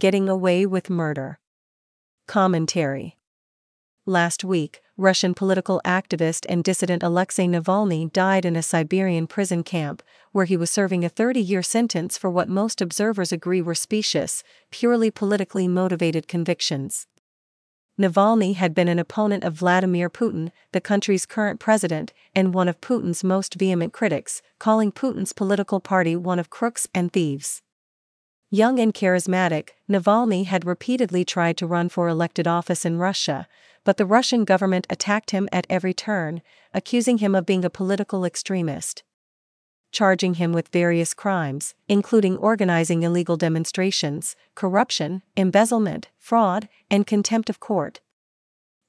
Getting Away with Murder. Commentary Last week, Russian political activist and dissident Alexei Navalny died in a Siberian prison camp, where he was serving a 30 year sentence for what most observers agree were specious, purely politically motivated convictions. Navalny had been an opponent of Vladimir Putin, the country's current president, and one of Putin's most vehement critics, calling Putin's political party one of crooks and thieves. Young and charismatic, Navalny had repeatedly tried to run for elected office in Russia, but the Russian government attacked him at every turn, accusing him of being a political extremist. Charging him with various crimes, including organizing illegal demonstrations, corruption, embezzlement, fraud, and contempt of court.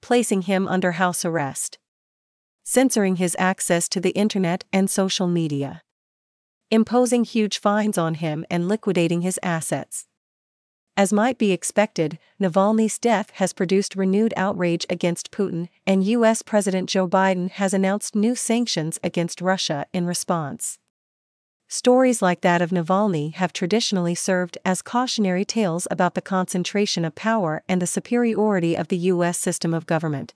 Placing him under house arrest. Censoring his access to the internet and social media. Imposing huge fines on him and liquidating his assets. As might be expected, Navalny's death has produced renewed outrage against Putin, and US President Joe Biden has announced new sanctions against Russia in response. Stories like that of Navalny have traditionally served as cautionary tales about the concentration of power and the superiority of the US system of government.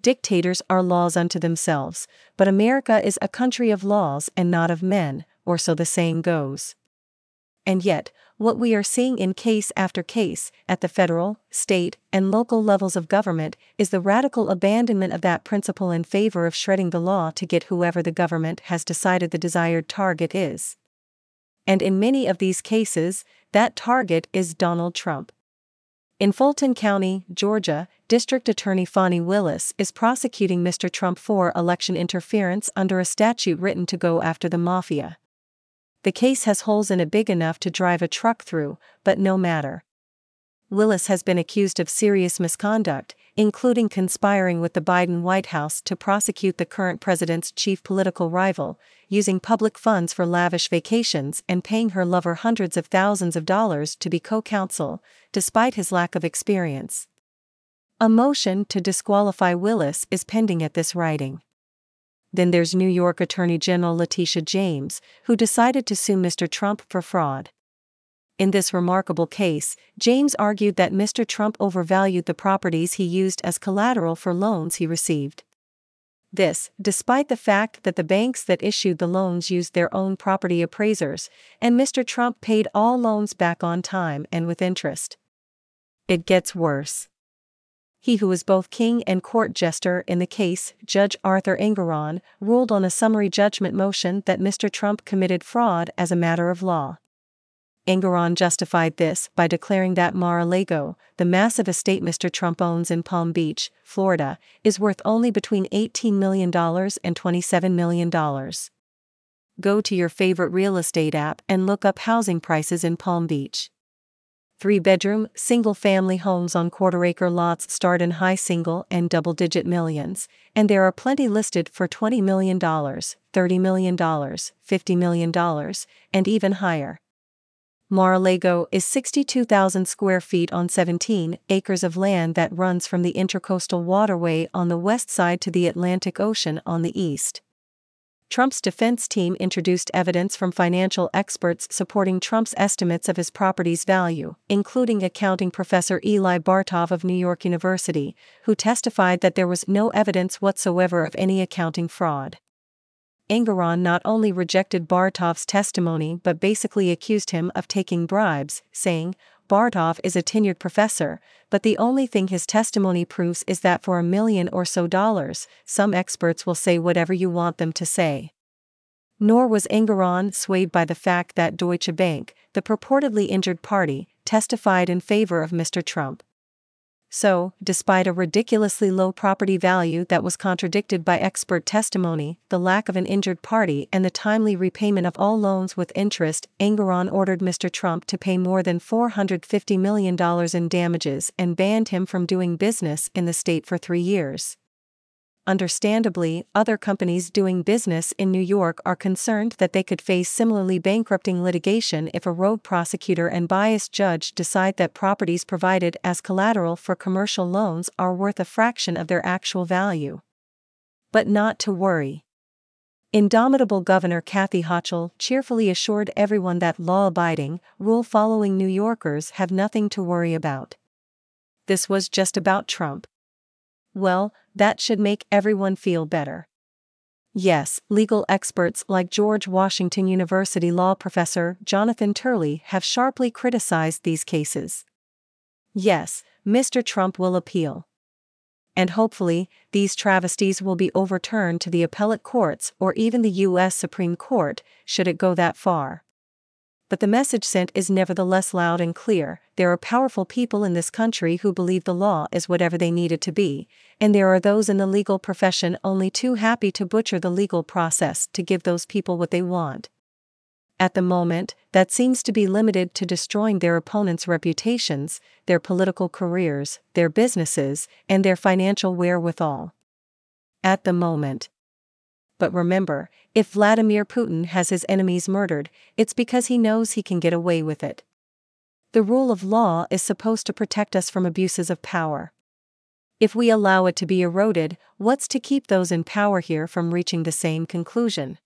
Dictators are laws unto themselves, but America is a country of laws and not of men, or so the saying goes. And yet, what we are seeing in case after case, at the federal, state, and local levels of government, is the radical abandonment of that principle in favor of shredding the law to get whoever the government has decided the desired target is. And in many of these cases, that target is Donald Trump. In Fulton County, Georgia, District Attorney Fani Willis is prosecuting Mr. Trump for election interference under a statute written to go after the mafia. The case has holes in it big enough to drive a truck through, but no matter. Willis has been accused of serious misconduct, including conspiring with the Biden White House to prosecute the current president's chief political rival, using public funds for lavish vacations and paying her lover hundreds of thousands of dollars to be co counsel, despite his lack of experience. A motion to disqualify Willis is pending at this writing. Then there's New York Attorney General Letitia James, who decided to sue Mr. Trump for fraud. In this remarkable case, James argued that Mr. Trump overvalued the properties he used as collateral for loans he received. This, despite the fact that the banks that issued the loans used their own property appraisers, and Mr. Trump paid all loans back on time and with interest. It gets worse he who was both king and court jester in the case, Judge Arthur Engoron, ruled on a summary judgment motion that Mr. Trump committed fraud as a matter of law. Engoron justified this by declaring that Mar-a-Lago, the massive estate Mr. Trump owns in Palm Beach, Florida, is worth only between $18 million and $27 million. Go to your favorite real estate app and look up housing prices in Palm Beach three bedroom, single family homes on quarter acre lots start in high single and double digit millions, and there are plenty listed for $20 million, $30 million, $50 million, and even higher. Mar-a-Lago is 62,000 square feet on 17 acres of land that runs from the Intracoastal Waterway on the west side to the Atlantic Ocean on the east. Trump's defense team introduced evidence from financial experts supporting Trump's estimates of his property's value, including accounting professor Eli Bartov of New York University, who testified that there was no evidence whatsoever of any accounting fraud. Engoron not only rejected Bartov's testimony but basically accused him of taking bribes, saying, Bartov is a tenured professor, but the only thing his testimony proves is that for a million or so dollars, some experts will say whatever you want them to say. Nor was Engoron swayed by the fact that Deutsche Bank, the purportedly injured party, testified in favor of Mr. Trump. So, despite a ridiculously low property value that was contradicted by expert testimony, the lack of an injured party, and the timely repayment of all loans with interest, Engoron ordered Mr. Trump to pay more than $450 million in damages and banned him from doing business in the state for three years. Understandably, other companies doing business in New York are concerned that they could face similarly bankrupting litigation if a rogue prosecutor and biased judge decide that properties provided as collateral for commercial loans are worth a fraction of their actual value. But not to worry. Indomitable Governor Kathy Hochul cheerfully assured everyone that law abiding, rule following New Yorkers have nothing to worry about. This was just about Trump. Well, that should make everyone feel better. Yes, legal experts like George Washington University law professor Jonathan Turley have sharply criticized these cases. Yes, Mr. Trump will appeal and hopefully, these travesties will be overturned to the appellate courts or even the U.S. Supreme Court, should it go that far. But the message sent is nevertheless loud and clear there are powerful people in this country who believe the law is whatever they need it to be, and there are those in the legal profession only too happy to butcher the legal process to give those people what they want at the moment, that seems to be limited to destroying their opponents' reputations, their political careers, their businesses, and their financial wherewithal. At the moment. But remember, if Vladimir Putin has his enemies murdered, it's because he knows he can get away with it. The rule of law is supposed to protect us from abuses of power. If we allow it to be eroded, what's to keep those in power here from reaching the same conclusion?